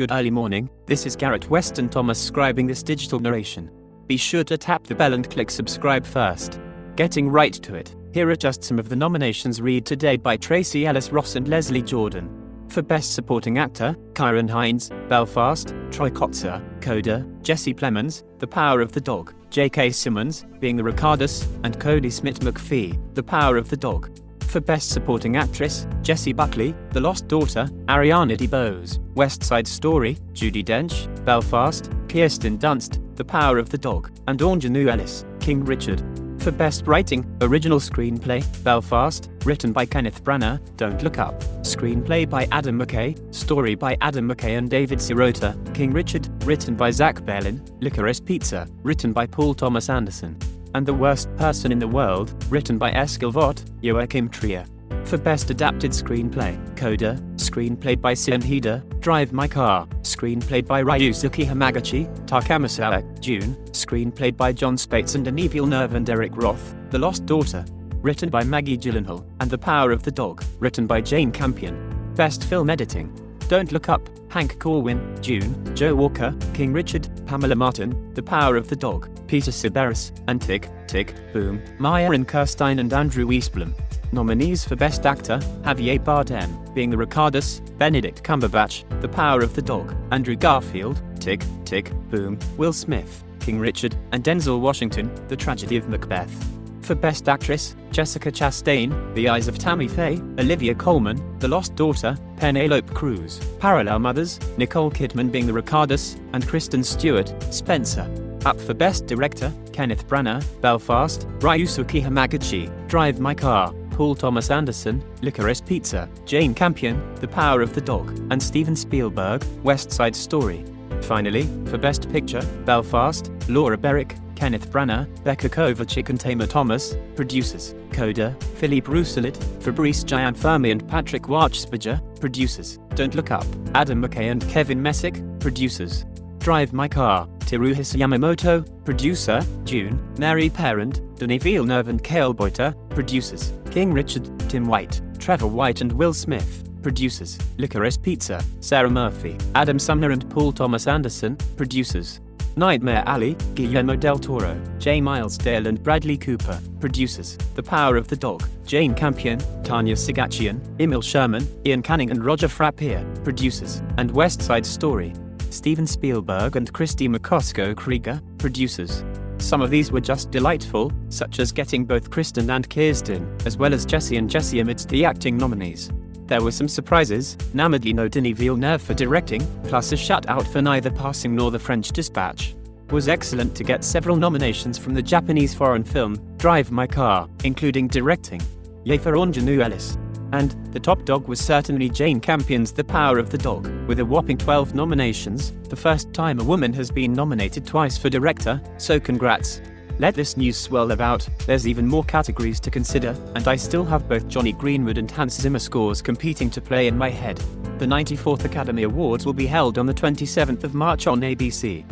Good early morning, this is Garrett Weston Thomas scribing this digital narration. Be sure to tap the bell and click subscribe first. Getting right to it, here are just some of the nominations read today by Tracy Ellis Ross and Leslie Jordan. For Best Supporting Actor, Ciarán Hinds, Belfast, Troy Kotsur, Coda, Jesse Plemons, The Power of the Dog, J.K. Simmons, Being the Ricardos, and Kodi Smit-McPhee, The Power of the Dog. For Best Supporting Actress, Jessie Buckley, The Lost Daughter, Ariana DeBose, West Side Story, Judi Dench, Belfast, Kirsten Dunst, The Power of the Dog, and Aunjanue Ellis, King Richard. For Best Writing, Original Screenplay, Belfast, written by Kenneth Branagh, Don't Look Up. Screenplay by Adam McKay, story by Adam McKay and David Sirota, King Richard, written by Zach Baylin, Licorice Pizza, written by Paul Thomas Anderson and The Worst Person in the World, written by Eskil Vogt, Joachim Trier. For Best Adapted Screenplay, Coda, screenplay by Sian Heder, Drive My Car, screenplay by Ryusuke Hamaguchi, Takamisawa, Dune, screenplay by Jon Spaihts and Denis Villeneuve and Eric Roth, The Lost Daughter, written by Maggie Gyllenhaal, and The Power of the Dog, written by Jane Campion. Best Film Editing, Don't Look Up, Hank Corwin, Dune, Joe Walker, King Richard, Pamela Martin, The Power of the Dog, Peter Sciberras, and Tick, Tick, Boom, Myron Kerstein and Andrew Weisblum. Nominees for Best Actor, Javier Bardem, Being the Ricardos, Benedict Cumberbatch, The Power of the Dog, Andrew Garfield, Tick, Tick, Boom, Will Smith, King Richard, and Denzel Washington, The Tragedy of Macbeth. For Best Actress, Jessica Chastain, The Eyes of Tammy Faye, Olivia Colman, The Lost Daughter, Penelope Cruz, Parallel Mothers, Nicole Kidman being the Ricardos, and Kristen Stewart, Spencer. Up for Best Director, Kenneth Branagh, Belfast, Ryusuke Hamaguchi, Drive My Car, Paul Thomas Anderson, Licorice Pizza, Jane Campion, The Power of the Dog, and Steven Spielberg, West Side Story. Finally, for Best Picture, Belfast, Laura Berwick, Kenneth Branagh, Becca Kovacic and Tamar Thomas, producers, Coda, Philippe Rousselet, Fabrice Gianfermi and Patrick Wachsberger, producers, Don't Look Up, Adam McKay and Kevin Messick, producers, Drive My Car, Teruhisa Yamamoto, producer, Dune, Mary Parent, Denis Villeneuve and Cale Boyter, producers, King Richard, Tim White, Trevor White and Will Smith, producers, Licorice Pizza, Sarah Murphy, Adam Somner and Paul Thomas Anderson, producers, Nightmare Alley, Guillermo del Toro, J. Miles Dale and Bradley Cooper, producers, The Power of the Dog, Jane Campion, Tanya Seghatchian, Emile Sherman, Ian Canning and Roger Frappier, producers, and West Side Story, Steven Spielberg and Kristie Macosko Krieger, producers. Some of these were just delightful, such as getting both Kristen and Kirsten, as well as Jesse and Jesse amidst the acting nominees. There were some surprises, namely no Denis Villeneuve for directing, plus a shutout for neither Passing nor The French Dispatch. Was excellent to get several nominations from the Japanese foreign film, Drive My Car, including directing. Yay for Aunjanue Ellis. And, the top dog was certainly Jane Campion's The Power of the Dog, with a whopping 12 nominations, the first time a woman has been nominated twice for director, so congrats. Let this news swirl about, there's even more categories to consider, and I still have both Jonny Greenwood and Hans Zimmer scores competing to play in my head. The 94th Academy Awards will be held on the 27th of March on ABC.